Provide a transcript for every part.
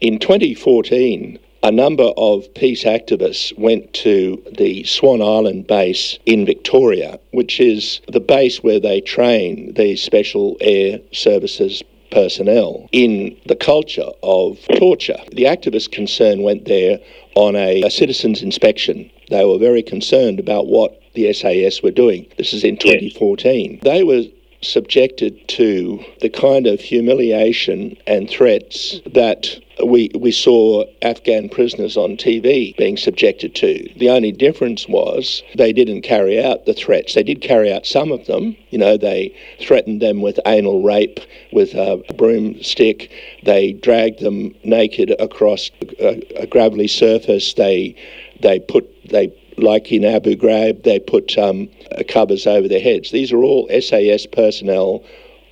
In 2014, a number of peace activists went to the Swan Island base in Victoria, which is the base where they train these special air services personnel in the culture of torture. The activists concerned went there on a, a citizen's inspection. They were very concerned about what the SAS were doing. This is in 2014. They were subjected to the kind of humiliation and threats that we, we saw Afghan prisoners on TV being subjected to. The only difference was they didn't carry out the threats. They did carry out some of them. You know, they threatened them with anal rape with a broomstick. They dragged them naked across a, a gravelly surface. They they put they like in Abu Ghraib, they put um, covers over their heads. These are all SAS personnel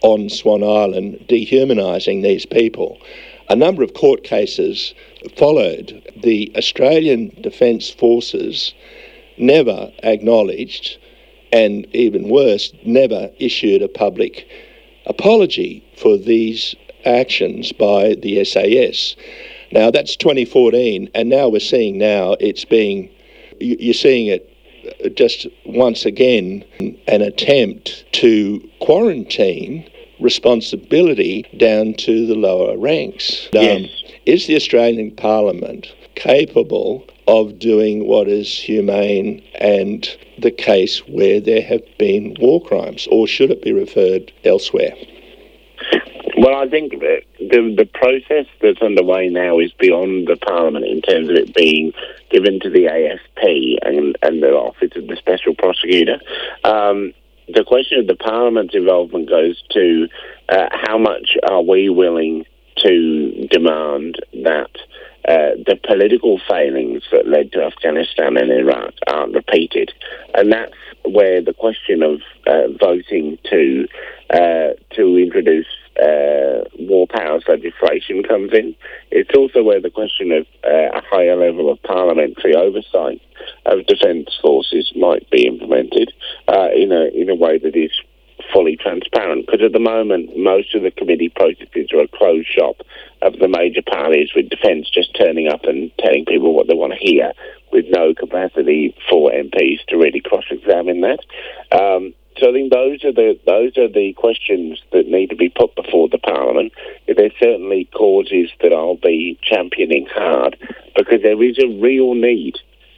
on Swan Island dehumanising these people. A number of court cases followed. The Australian Defence Forces never acknowledged, and even worse, never issued a public apology for these actions by the SAS. Now that's 2014, and now we're seeing now it's being you're seeing it just once again an attempt to quarantine responsibility down to the lower ranks. Yes. Um, is the Australian Parliament capable of doing what is humane and the case where there have been war crimes, or should it be referred elsewhere? Well, I think the, the process that's underway now is beyond the Parliament in terms of it being given to the AFP and, and the Office of the Special Prosecutor. Um, the question of the Parliament's involvement goes to uh, how much are we willing to demand that uh, the political failings that led to Afghanistan and Iraq aren't repeated. And that's where the question of uh, voting to uh, to introduce uh, war powers legislation comes in. It's also where the question of uh, a higher level of parliamentary oversight of defence forces might be implemented in a in a way that is fully transparent. Because at the moment, most of the committee processes are a closed shop of the major parties, with defence just turning up and telling people what they want to hear, with no capacity for MPs to really cross-examine that. Um, so I think those are the those are the questions that need to be put before the Parliament. They're certainly causes that I'll be championing hard because there is a real need.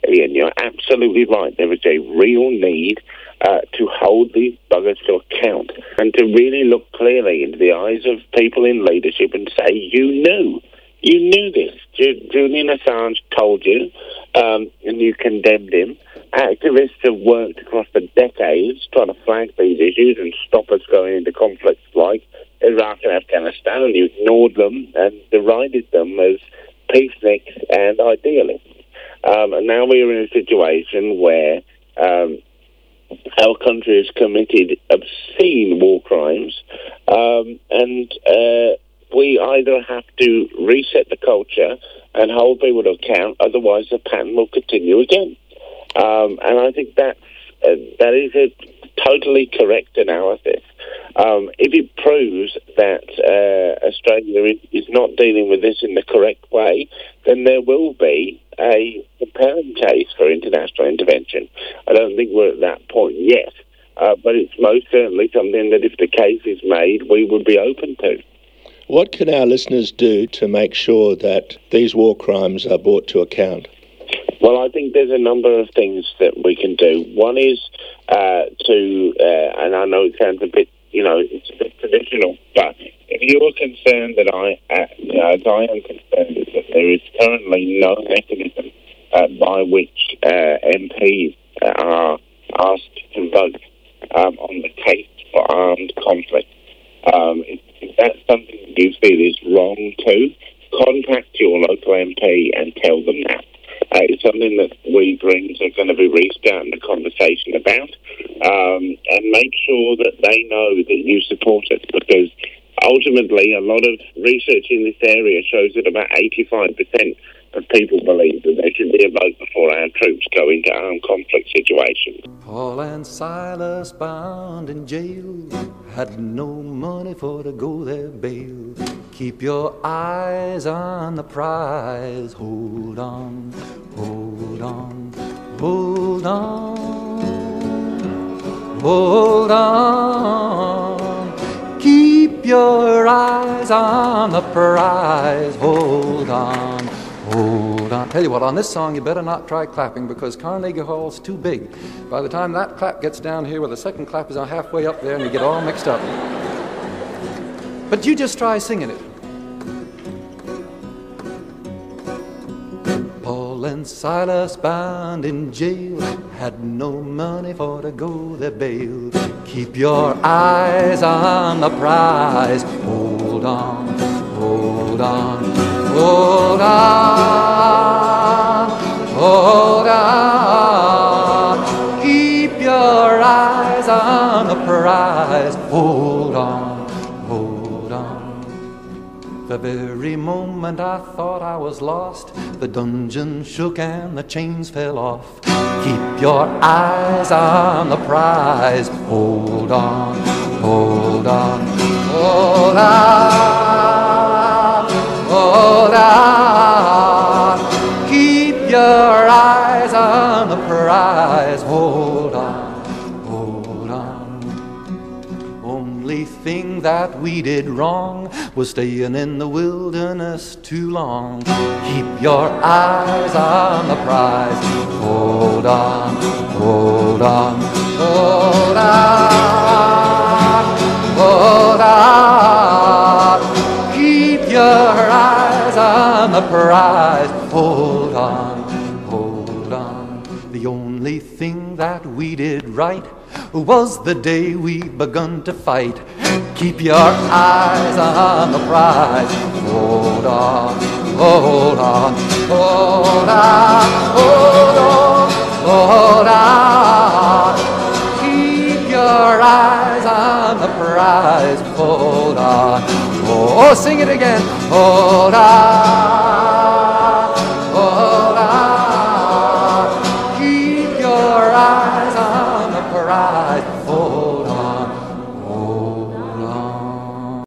Ian, you're absolutely right. There is a real need uh, to hold these buggers to account and to really look clearly into the eyes of people in leadership and say, "You knew." You knew this. Julian Assange told you, um, and you condemned him. Activists have worked across the decades trying to flag these issues and stop us going into conflicts like Iraq and Afghanistan, and you ignored them and derided them as peaceniks and idealists. Um, and now we are in a situation where um, our country has committed obscene war crimes, um, and uh, we either have to reset the culture and hold people to account, otherwise the pattern will continue again. Um, and I think that's, uh, that is a totally correct analysis. Um, if it proves that uh, Australia is not dealing with this in the correct way, then there will be a compelling case for international intervention. I don't think we're at that point yet, uh, but it's most certainly something that if the case is made, we would be open to. What can our listeners do to make sure that these war crimes are brought to account? Well, I think there's a number of things that we can do. One is uh, to, uh, and I know it sounds a bit, you know, it's a bit traditional, but if you are concerned that I, uh, as I am concerned, that there is currently no mechanism by which uh, MPs are asked to vote um, on the case for armed conflict. Um, if, if that's something you feel is wrong too, contact your local MP and tell them that. Uh, it's something that we Greens are going to be restarting the conversation about, um, and make sure that they know that you support it because ultimately, a lot of research in this area shows that about 85% that people believe that be a vote before our troops go into armed conflict situations. Paul and Silas bound in jail had no money for to go their bail. Keep your eyes on the prize. Hold on, hold on, hold on, hold on. Keep your eyes on the prize. Hold on, hold on. Tell you what, on this song, you better not try clapping because Carnegie Hall's too big. By the time that clap gets down here, well, the second clap is on halfway up there and you get all mixed up. But you just try singing it. Paul and Silas bound in jail had no money for to go their bail. Keep your eyes on the prize. Hold on, hold on, hold on, hold on. Keep your eyes on the prize. Hold on, hold on. The very moment I thought I was lost, the dungeon shook and the chains fell off. Keep your eyes on the prize. Hold on, hold on, hold on, on. Ah, keep your eyes on the prize. Hold on, hold on. Only thing that we did wrong was staying in the wilderness too long. Keep your eyes on the prize. Hold on, hold on, hold on, hold on. Keep your the prize. Hold on, hold on. The only thing that we did right was the day we begun to fight. Keep your eyes on the prize. Hold on, hold on, hold on, hold on, hold on. Keep your eyes on the prize. Hold on. Oh, sing it again. Hold on,